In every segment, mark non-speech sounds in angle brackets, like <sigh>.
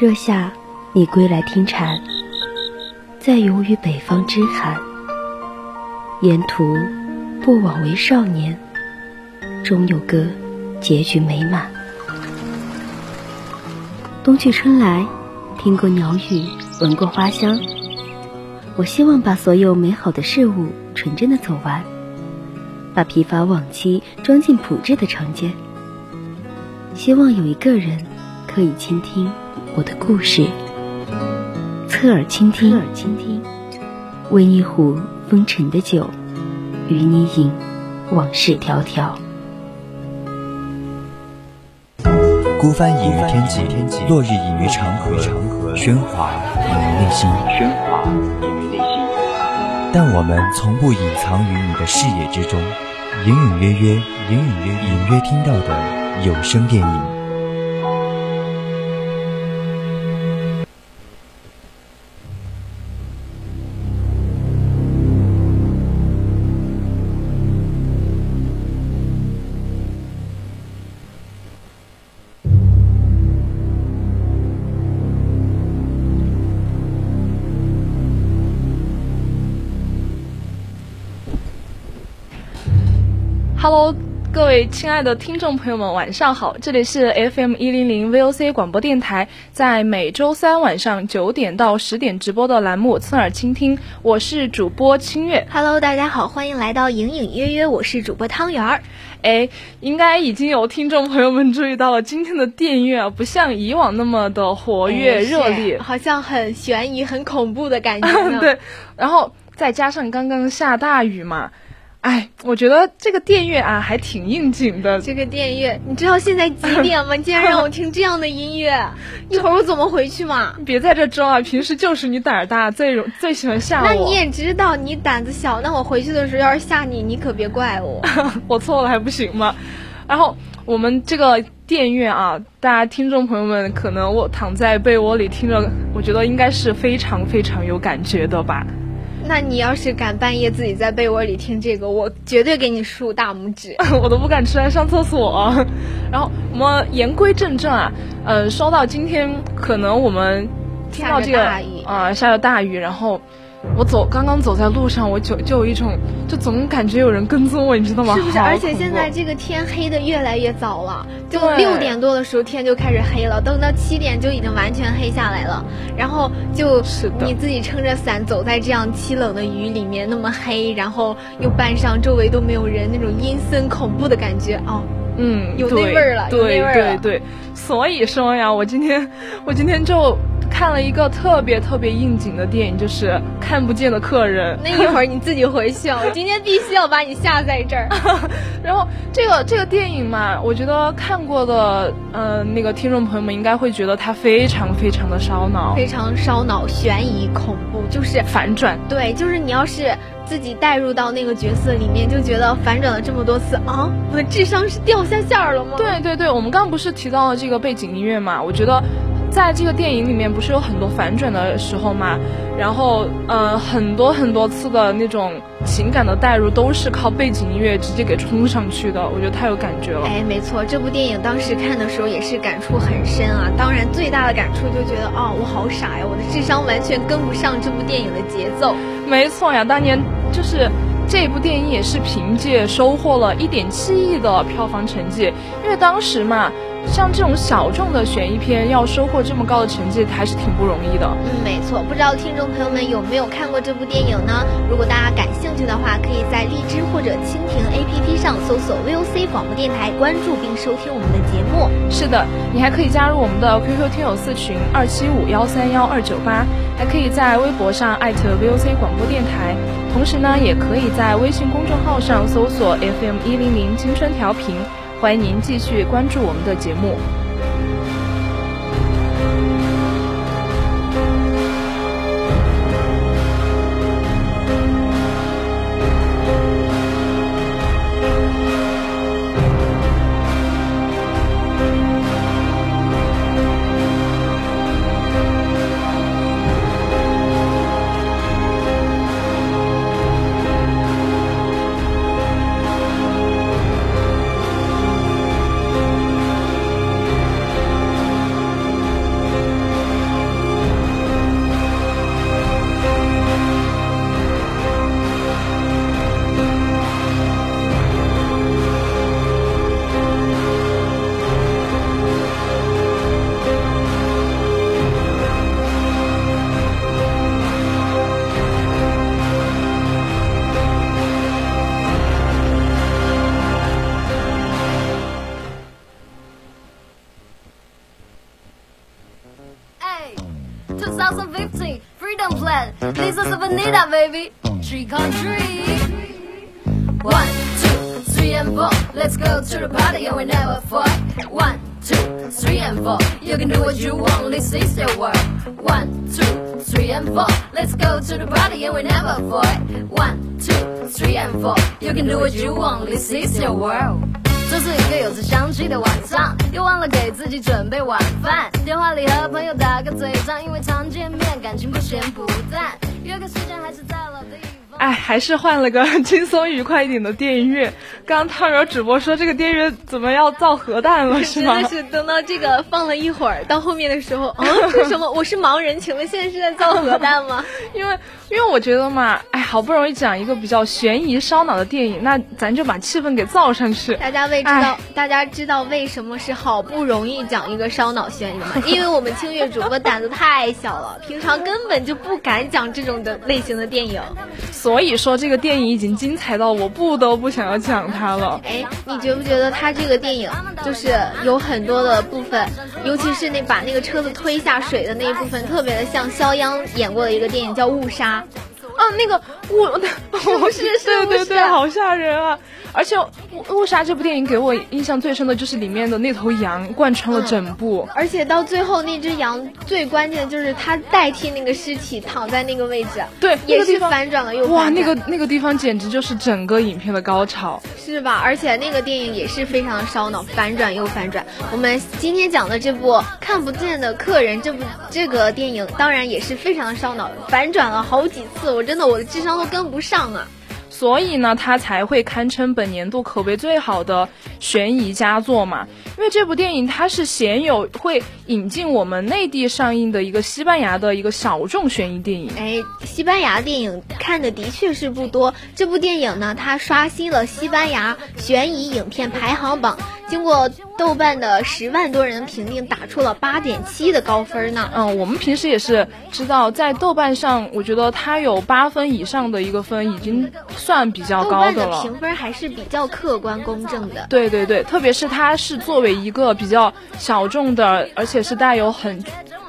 热夏，你归来听蝉，再游于北方之寒。沿途不枉为少年，终有个结局美满。冬去春来，听过鸟语，闻过花香。我希望把所有美好的事物纯真的走完，把疲乏往期装进朴质的长街。希望有一个人可以倾听。我的故事，侧耳倾听，侧耳倾听，为一壶风尘的酒，与你饮往事迢迢。孤帆隐于天际，落日隐于长河，喧哗隐于内心，喧哗隐于内心。但我们从不隐藏于你的视野之中，隐隐约约，隐隐约隐约听到的有声电影。Hello，各位亲爱的听众朋友们，晚上好！这里是 FM 一零零 VOC 广播电台，在每周三晚上九点到十点直播的栏目《侧耳倾听》，我是主播清月。Hello，大家好，欢迎来到隐隐约约，我是主播汤圆儿。哎，应该已经有听众朋友们注意到了，今天的电乐啊，不像以往那么的活跃热烈，好像很悬疑、很恐怖的感觉。<laughs> 对，然后再加上刚刚下大雨嘛。哎，我觉得这个电乐啊还挺应景的。这个电乐，你知道现在几点吗？<laughs> 竟然让我听这样的音乐，<laughs> 一会儿我怎么回去嘛？别在这装啊！平时就是你胆儿大，最容最喜欢吓我。那你也知道你胆子小，那我回去的时候要是吓你，你可别怪我。<laughs> 我错了还不行吗？然后我们这个电乐啊，大家听众朋友们可能我躺在被窝里听着，我觉得应该是非常非常有感觉的吧。那你要是敢半夜自己在被窝里听这个，我绝对给你竖大拇指，<laughs> 我都不敢出来上厕所。然后我们言归正传啊，呃，说到今天，可能我们听到这个啊，下着大雨，然后。我走，刚刚走在路上，我就就有一种，就总感觉有人跟踪我，你知道吗？是不是？而且现在这个天黑的越来越早了，就六点多的时候天就开始黑了，等到七点就已经完全黑下来了。然后就你自己撑着伞走在这样凄冷的雨里面，那么黑，然后又伴上周围都没有人，那种阴森恐怖的感觉哦。嗯，有那味儿了，对对对。所以说呀，我今天我今天就。看了一个特别特别应景的电影，就是《看不见的客人》。那一会儿你自己回去，我 <laughs> 今天必须要把你吓在这儿。<laughs> 然后这个这个电影嘛，我觉得看过的，呃，那个听众朋友们应该会觉得它非常非常的烧脑，非常烧脑，悬疑恐怖，就是反转。对，就是你要是自己带入到那个角色里面，就觉得反转了这么多次啊，我的智商是掉下线了吗？对对对，我们刚刚不是提到了这个背景音乐嘛？我觉得。在这个电影里面，不是有很多反转的时候嘛？然后，呃，很多很多次的那种情感的代入，都是靠背景音乐直接给冲上去的。我觉得太有感觉了。哎，没错，这部电影当时看的时候也是感触很深啊。当然，最大的感触就觉得，哦，我好傻呀，我的智商完全跟不上这部电影的节奏。没错呀，当年就是这部电影也是凭借收获了一点七亿的票房成绩，因为当时嘛。像这种小众的悬疑片，要收获这么高的成绩，还是挺不容易的。嗯，没错。不知道听众朋友们有没有看过这部电影呢？如果大家感兴趣的话，可以在荔枝或者蜻蜓 APP 上搜索 VOC 广播电台，关注并收听我们的节目。是的，你还可以加入我们的 QQ 听友四群二七五幺三幺二九八，还可以在微博上艾特 VOC 广播电台，同时呢，也可以在微信公众号上搜索 FM 一零零青春调频。欢迎您继续关注我们的节目。2015 Freedom Plan. This is a Vanilla, baby. Tree country. One, two, three, and four. Let's go to the party and we never fight. One, two, three, and four. You can do what you want. This is your world. One, two, three, and four. Let's go to the party and we never fight. One, two, three, and four. You can do what you want. This is your world. 这是一个有着香气的晚上，又忘了给自己准备晚饭。电话里和朋友打个嘴仗，因为常见面，感情不咸不淡。约个时间还是在老地方。哎，还是换了个轻松愉快一点的电音乐。刚刚汤圆主播说这个电乐怎么要造核弹了，是吗？真的是等到这个放了一会儿，到后面的时候，啊，这什么？我是盲人，请问现在是在造核弹吗？<laughs> 因为因为我觉得嘛，哎，好不容易讲一个比较悬疑烧脑的电影，那咱就把气氛给造上去。大家为知道，大家知道为什么是好不容易讲一个烧脑悬疑吗？因为我们清月主播胆子太小了，平常根本就不敢讲这种的类型的电影。所以说，这个电影已经精彩到我不得不想要讲它了。哎，你觉不觉得它这个电影就是有很多的部分，尤其是那把那个车子推下水的那一部分，特别的像肖央演过的一个电影叫《误杀》。啊，那个误，<laughs> 不是，对对对，好吓人啊！而且《误误杀》这部电影给我印象最深的就是里面的那头羊贯穿了整部，而且到最后那只羊最关键的就是它代替那个尸体躺在那个位置，对，也是反转了又哇，那个那个地方简直就是整个影片的高潮，是吧？而且那个电影也是非常的烧脑，反转又反转。我们今天讲的这部《看不见的客人》这部这个电影，当然也是非常的烧脑，反转了好几次，我真的我的智商都跟不上啊。所以呢，它才会堪称本年度口碑最好的悬疑佳作嘛。因为这部电影它是鲜有会引进我们内地上映的一个西班牙的一个小众悬疑电影。哎，西班牙电影看的的确是不多。这部电影呢，它刷新了西班牙悬疑影片排行榜，经过豆瓣的十万多人评定，打出了八点七的高分呢。嗯，我们平时也是知道，在豆瓣上，我觉得它有八分以上的一个分，已经算比较高的了。评分还是比较客观公正的。对对对，特别是它是作为一个比较小众的，而且是带有很。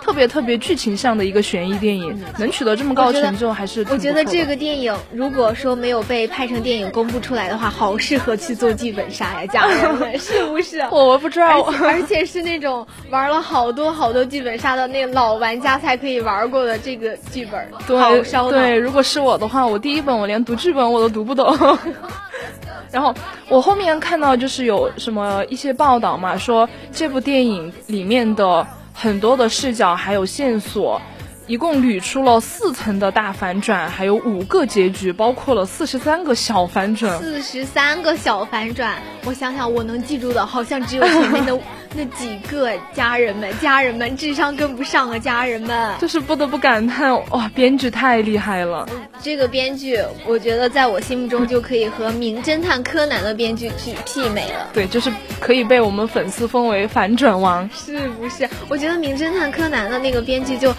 特别特别剧情向的一个悬疑电影，能取得这么高成就，还是我觉得这个电影如果说没有被拍成电影公布出来的话，好适合去做剧本杀呀，家人们是不是？<laughs> 我不知道，而且是那种玩了好多好多剧本杀的那老玩家才可以玩过的这个剧本，好烧脑。对，如果是我的话，我第一本我连读剧本我都读不懂。<laughs> 然后我后面看到就是有什么一些报道嘛，说这部电影里面的。很多的视角还有线索，一共捋出了四层的大反转，还有五个结局，包括了四十三个小反转。四十三个小反转，我想想，我能记住的好像只有前面的。那几个家人们，家人们智商跟不上啊！家人们，就是不得不感叹哇，编剧太厉害了。这个编剧，我觉得在我心目中就可以和《名侦探柯南》的编剧去媲美了。对，就是可以被我们粉丝封为反转王，是不是？我觉得《名侦探柯南》的那个编剧就，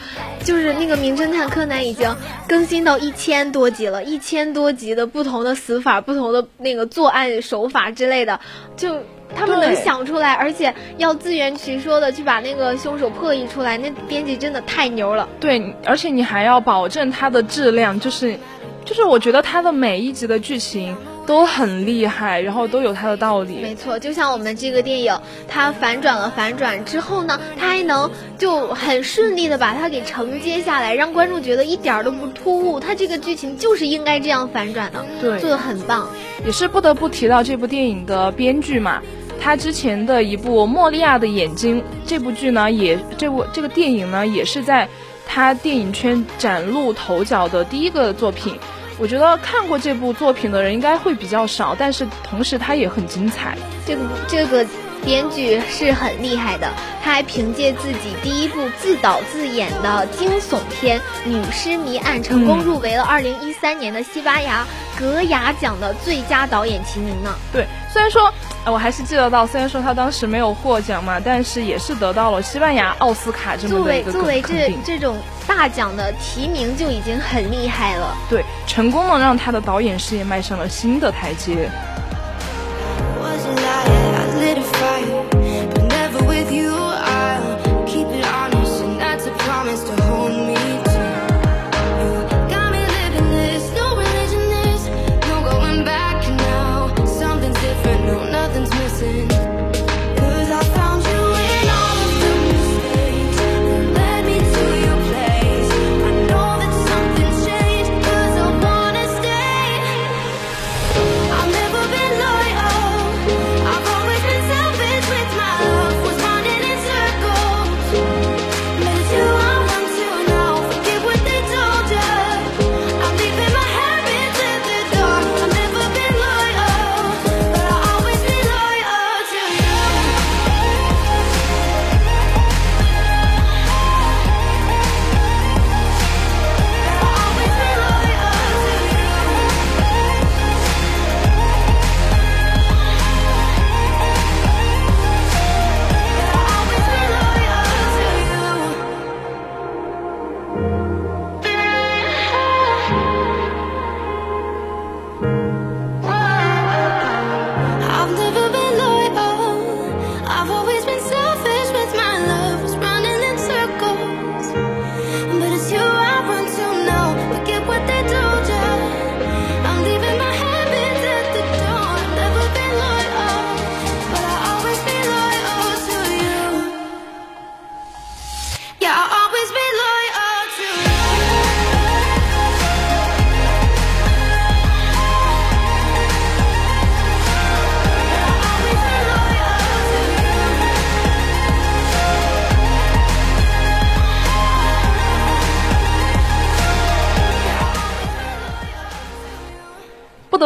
就是那个《名侦探柯南》已经更新到一千多集了，一千多集的不同的死法、不同的那个作案手法之类的，就。他们能想出来，而且要自圆其说的去把那个凶手破译出来，那编辑真的太牛了。对，而且你还要保证它的质量，就是，就是我觉得它的每一集的剧情都很厉害，然后都有它的道理。没错，就像我们这个电影，它反转了反转之后呢，它还能就很顺利的把它给承接下来，让观众觉得一点都不突兀。它这个剧情就是应该这样反转的，对，做的很棒。也是不得不提到这部电影的编剧嘛。他之前的一部《莫利亚的眼睛》这部剧呢，也这部这个电影呢，也是在他电影圈崭露头角的第一个作品。我觉得看过这部作品的人应该会比较少，但是同时它也很精彩。这个这个编剧是很厉害的，他还凭借自己第一部自导自演的惊悚片《女尸谜案》，成功入围了二零一三年的西班牙格雅奖的最佳导演提名呢。对，虽然说。我还是记得到，虽然说他当时没有获奖嘛，但是也是得到了西班牙奥斯卡这么的一个作为作为这这种大奖的提名就已经很厉害了。对，成功的让他的导演事业迈上了新的台阶。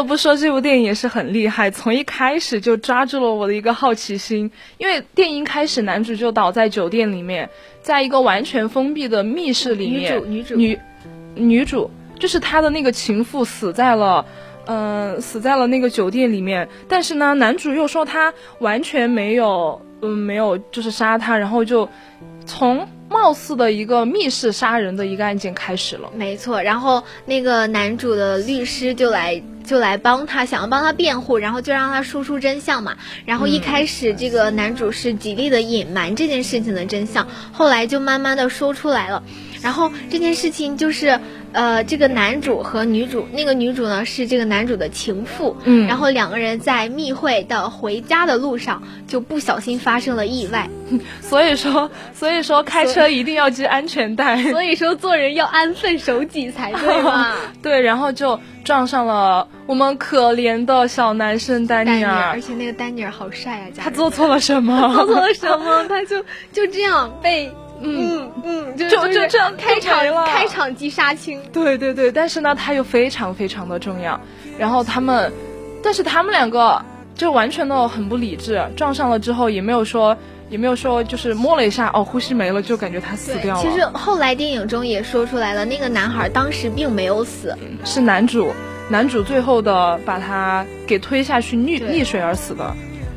得不说这部电影也是很厉害，从一开始就抓住了我的一个好奇心。因为电影开始，男主就倒在酒店里面，在一个完全封闭的密室里面，女主女女主就是他的那个情妇死在了，嗯，死在了那个酒店里面。但是呢，男主又说他完全没有，嗯，没有就是杀他，然后就从。貌似的一个密室杀人的一个案件开始了，没错。然后那个男主的律师就来就来帮他，想要帮他辩护，然后就让他说出真相嘛。然后一开始这个男主是极力的隐瞒这件事情的真相，后来就慢慢的说出来了。然后这件事情就是。呃，这个男主和女主，那个女主呢是这个男主的情妇，嗯，然后两个人在密会的回家的路上就不小心发生了意外，<laughs> 所以说，所以说开车一定要系安全带，<laughs> 所以说做人要安分守己才对嘛。<laughs> 对，然后就撞上了我们可怜的小男生丹尼尔，而且那个丹尼尔好帅啊！他做错了什么？做错了什么？他就就这样被。嗯嗯，就就这样开场开场即杀青。对对对，但是呢，他又非常非常的重要。然后他们，但是他们两个就完全的很不理智，撞上了之后也没有说，也没有说，就是摸了一下，哦，呼吸没了，就感觉他死掉了。其实后来电影中也说出来了，那个男孩当时并没有死，是男主，男主最后的把他给推下去溺溺水而死的。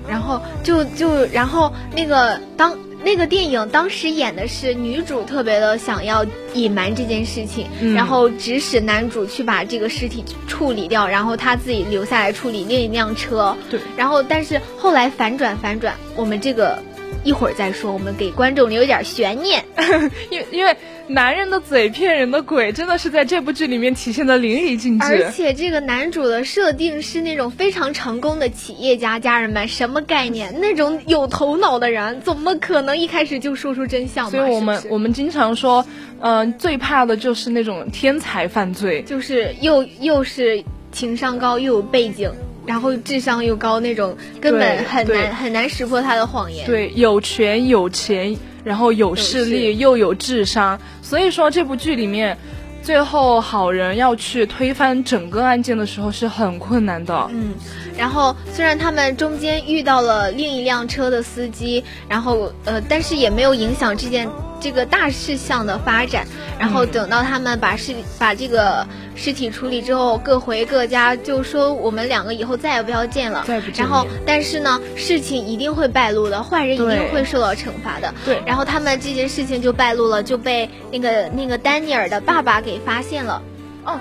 然后就就然后那个当。那个电影当时演的是女主特别的想要隐瞒这件事情，然后指使男主去把这个尸体处理掉，然后他自己留下来处理另一辆车。对，然后但是后来反转反转，我们这个。一会儿再说，我们给观众留点悬念。<laughs> 因因为男人的嘴骗人的鬼，真的是在这部剧里面体现的淋漓尽致。而且这个男主的设定是那种非常成功的企业家，家人们什么概念？那种有头脑的人，怎么可能一开始就说出真相？所以我们我们经常说，嗯，最怕的就是那种天才犯罪，就是又又是情商高又有背景。然后智商又高那种，根本很难很难识破他的谎言。对，有权有钱，然后有势力又有智商，所以说这部剧里面，最后好人要去推翻整个案件的时候是很困难的。嗯，然后虽然他们中间遇到了另一辆车的司机，然后呃，但是也没有影响这件。这个大事项的发展，然后等到他们把尸把这个尸体处理之后，各回各家，就说我们两个以后再也不要见了。然后，但是呢，事情一定会败露的，坏人一定会受到惩罚的。对。然后他们这件事情就败露了，就被那个那个丹尼尔的爸爸给发现了。哦，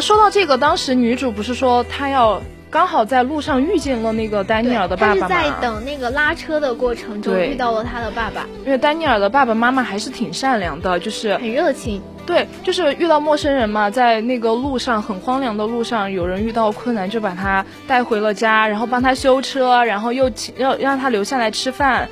说到这个，当时女主不是说她要。刚好在路上遇见了那个丹尼尔的爸爸他是在等那个拉车的过程中遇到了他的爸爸。因为丹尼尔的爸爸妈妈还是挺善良的，就是很热情。对，就是遇到陌生人嘛，在那个路上很荒凉的路上，有人遇到困难就把他带回了家，然后帮他修车，然后又请要让他留下来吃饭。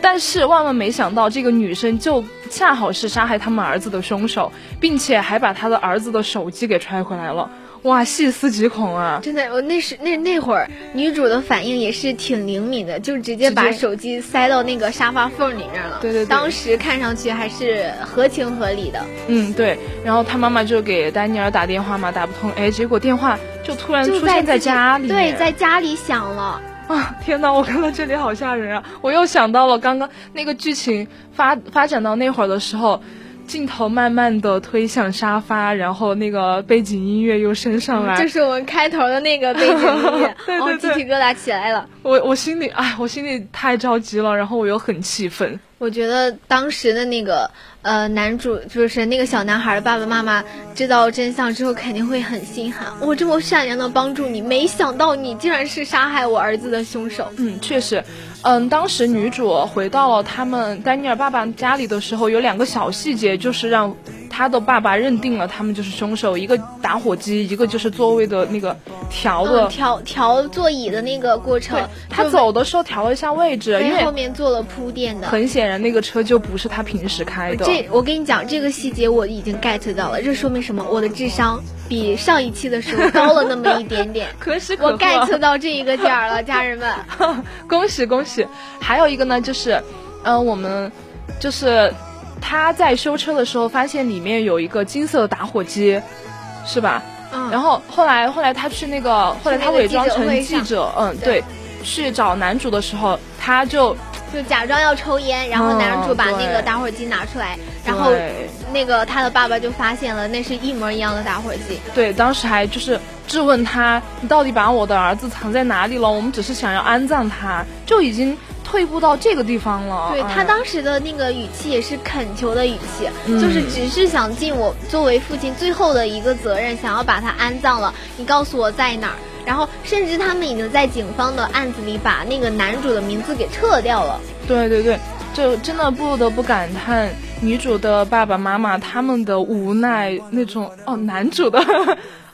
但是万万没想到，这个女生就恰好是杀害他们儿子的凶手，并且还把他的儿子的手机给揣回来了。哇，细思极恐啊！真的，我那时那那会儿，女主的反应也是挺灵敏的，就直接把手机塞到那个沙发缝里面了。对对对，当时看上去还是合情合理的。嗯，对。然后他妈妈就给丹尼尔打电话嘛，打不通，哎，结果电话就突然出现在家里，对，在家里响了。啊，天哪！我看到这里好吓人啊！我又想到了刚刚那个剧情发发展到那会儿的时候。镜头慢慢的推向沙发，然后那个背景音乐又升上来，就是我们开头的那个背景音乐，<laughs> 哦，鸡皮疙瘩起来了。我我心里，哎，我心里太着急了，然后我又很气愤。我觉得当时的那个呃男主，就是那个小男孩的爸爸妈妈，知道真相之后肯定会很心寒。我这么善良的帮助你，没想到你竟然是杀害我儿子的凶手。嗯，确实。嗯，当时女主回到了他们丹尼尔爸爸家里的时候，有两个小细节，就是让他的爸爸认定了他们就是凶手。一个打火机，一个就是座位的那个调的调调座椅的那个过程。他走的时候调了一下位置，因为后面做了铺垫的。很显然，那个车就不是他平时开的。这我跟你讲，这个细节我已经 get 到了。这说明什么？我的智商比上一期的时候高了那么一点点。<laughs> 可喜可我 get 到这一个点儿了，家人们，<laughs> 恭喜恭喜！还有一个呢，就是，嗯，我们就是他在修车的时候发现里面有一个金色的打火机，是吧？嗯然后后来后来他去那个，后来他伪装成记者，嗯，对，去找男主的时候，他就就假装要抽烟，然后男主把那个打火机拿出来，然后那个他的爸爸就发现了，那是一模一样的打火机。对，当时还就是质问他，你到底把我的儿子藏在哪里了？我们只是想要安葬他，就已经。退步到这个地方了，对他当时的那个语气也是恳求的语气，就是只是想尽我作为父亲最后的一个责任，想要把他安葬了。你告诉我在哪儿？然后甚至他们已经在警方的案子里把那个男主的名字给撤掉了。对对对，就真的不得不感叹女主的爸爸妈妈他们的无奈那种哦，男主的。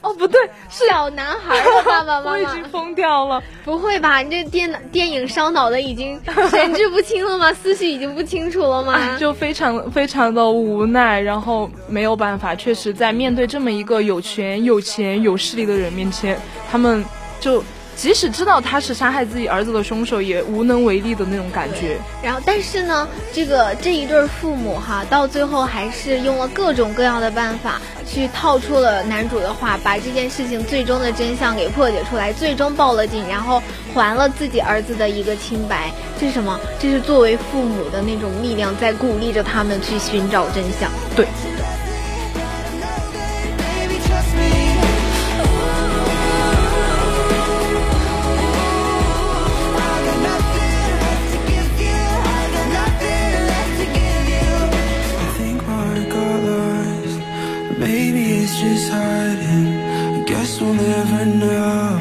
哦，不对，是小男孩的爸爸妈妈。<laughs> 我已经疯掉了，不会吧？你这电电影烧脑的已经神志不清了吗？<laughs> 思绪已经不清楚了吗？就非常非常的无奈，然后没有办法，确实在面对这么一个有权、有钱、有势力的人面前，他们就。即使知道他是杀害自己儿子的凶手，也无能为力的那种感觉。然后，但是呢，这个这一对父母哈，到最后还是用了各种各样的办法，去套出了男主的话，把这件事情最终的真相给破解出来，最终报了警，然后还了自己儿子的一个清白。这是什么？这是作为父母的那种力量，在鼓励着他们去寻找真相。对。Just hiding. I guess we'll never know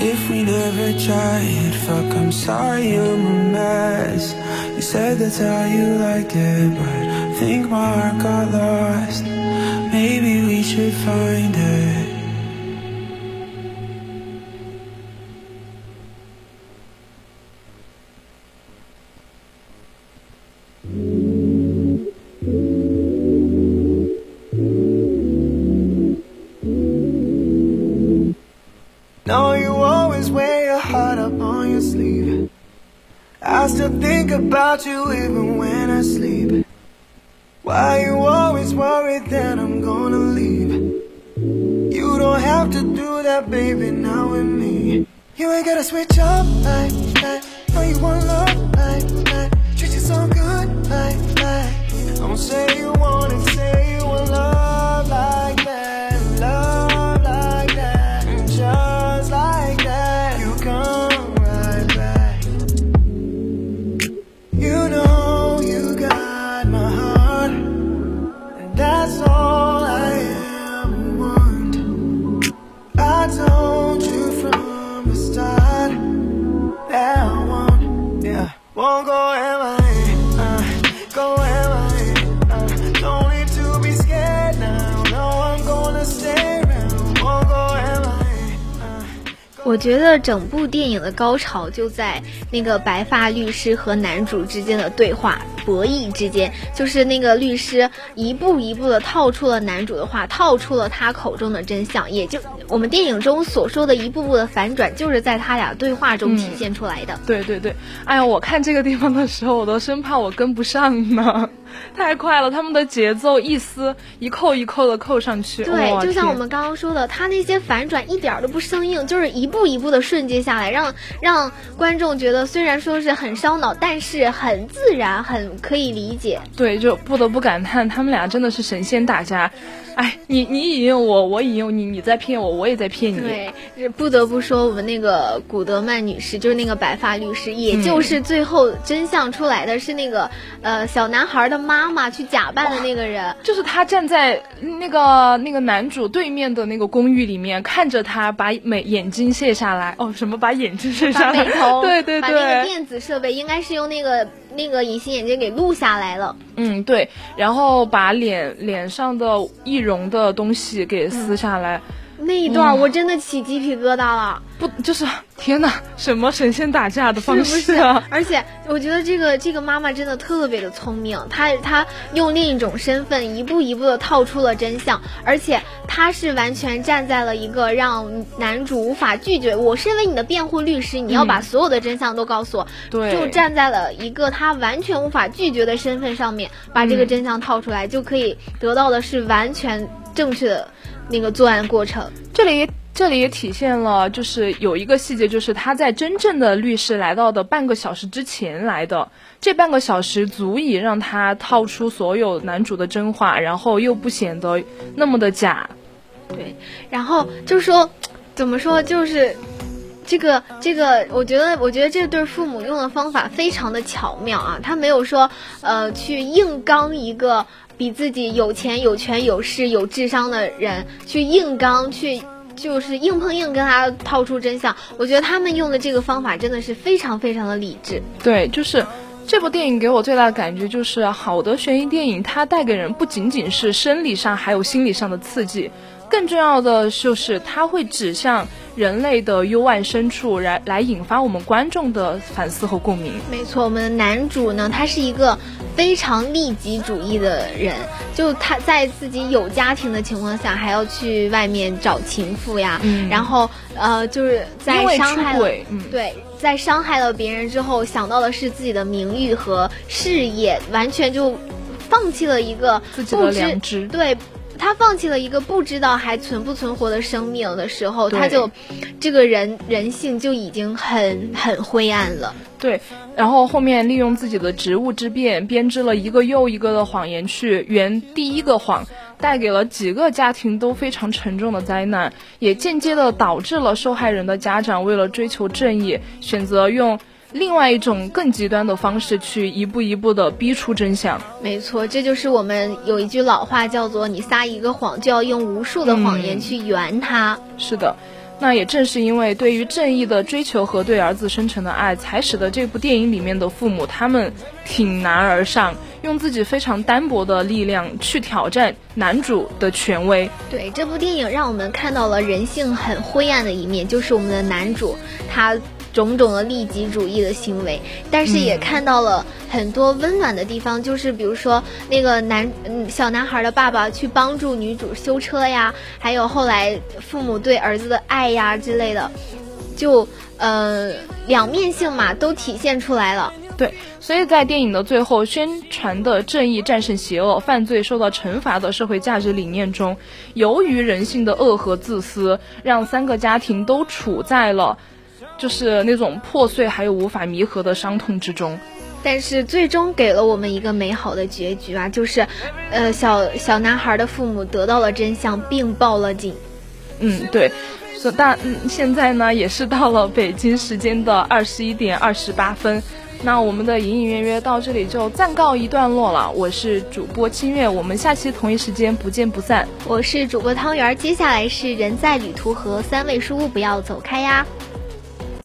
if we never tried. Fuck, I'm sorry, I'm a mess. You said that's how you like it, but I think my heart got lost. Maybe we should find it. About you even when I sleep? Why you always worried that I'm gonna leave? You don't have to do that, baby, now with me. You ain't gotta switch up like that. Know you want love like that. Treat you so good like that. Don't say you want it, 觉得整部电影的高潮就在那个白发律师和男主之间的对话。博弈之间，就是那个律师一步一步的套出了男主的话，套出了他口中的真相，也就我们电影中所说的一步步的反转，就是在他俩对话中体现出来的。对对对，哎呀，我看这个地方的时候，我都生怕我跟不上呢。太快了，他们的节奏一丝一扣一扣的扣上去。对，就像我们刚刚说的，他那些反转一点都不生硬，就是一步一步的顺接下来，让让观众觉得虽然说是很烧脑，但是很自然，很可以理解。对，就不得不感叹他们俩真的是神仙打架。哎，你你引诱我，我引诱你，你在骗我，我也在骗你。对，不得不说，我们那个古德曼女士，就是那个白发律师，也就是最后真相出来的是那个呃小男孩的妈妈去假扮的那个人，就是他站在那个那个男主对面的那个公寓里面，看着他把美眼睛卸下来，哦，什么把眼睛卸下来？<laughs> 对对对，把那个电子设备应该是用那个那个隐形眼镜给录下来了。嗯，对，然后把脸脸上的易容的东西给撕下来，那一段我真的起鸡皮疙瘩了。不，就是天哪，什么神仙打架的方式啊！而且我觉得这个这个妈妈真的特别的聪明，她她用另一种身份一步一步的套出了真相，而且她是完全站在了一个让男主无法拒绝。我身为你的辩护律师，你要把所有的真相都告诉我。对，就站在了一个他完全无法拒绝的身份上面，把这个真相套出来，就可以得到的是完全。正确的那个作案过程。这里这里也体现了，就是有一个细节，就是他在真正的律师来到的半个小时之前来的，这半个小时足以让他套出所有男主的真话，然后又不显得那么的假。对，然后就是说，怎么说，就是这个这个，我觉得我觉得这对父母用的方法非常的巧妙啊，他没有说呃去硬刚一个比自己有钱有权有势有智商的人去硬刚去。就是硬碰硬跟他套出真相，我觉得他们用的这个方法真的是非常非常的理智。对，就是这部电影给我最大的感觉就是，好的悬疑电影它带给人不仅仅是生理上，还有心理上的刺激，更重要的就是它会指向。人类的幽暗深处，来来引发我们观众的反思和共鸣。没错，我们的男主呢，他是一个非常利己主义的人，就他在自己有家庭的情况下，还要去外面找情妇呀，然后呃，就是在伤害了对，在伤害了别人之后，想到的是自己的名誉和事业，完全就放弃了一个自己的良知，对。他放弃了一个不知道还存不存活的生命的时候，他就，这个人人性就已经很很灰暗了。对，然后后面利用自己的职务之便，编织了一个又一个的谎言去圆第一个谎，带给了几个家庭都非常沉重的灾难，也间接的导致了受害人的家长为了追求正义，选择用。另外一种更极端的方式，去一步一步的逼出真相。没错，这就是我们有一句老话叫做“你撒一个谎，就要用无数的谎言去圆它”。是的，那也正是因为对于正义的追求和对儿子深沉的爱，才使得这部电影里面的父母他们挺难而上，用自己非常单薄的力量去挑战男主的权威。对，这部电影让我们看到了人性很灰暗的一面，就是我们的男主他。种种的利己主义的行为，但是也看到了很多温暖的地方，就是比如说那个男嗯小男孩的爸爸去帮助女主修车呀，还有后来父母对儿子的爱呀之类的，就呃两面性嘛都体现出来了。对，所以在电影的最后宣传的正义战胜邪恶、犯罪受到惩罚的社会价值理念中，由于人性的恶和自私，让三个家庭都处在了。就是那种破碎还有无法弥合的伤痛之中，但是最终给了我们一个美好的结局啊！就是，呃，小小男孩的父母得到了真相，并报了警。嗯，对。所但现在呢，也是到了北京时间的二十一点二十八分。那我们的隐隐约约到这里就暂告一段落了。我是主播清月，我们下期同一时间不见不散。我是主播汤圆，接下来是人在旅途和三味书屋，不要走开呀。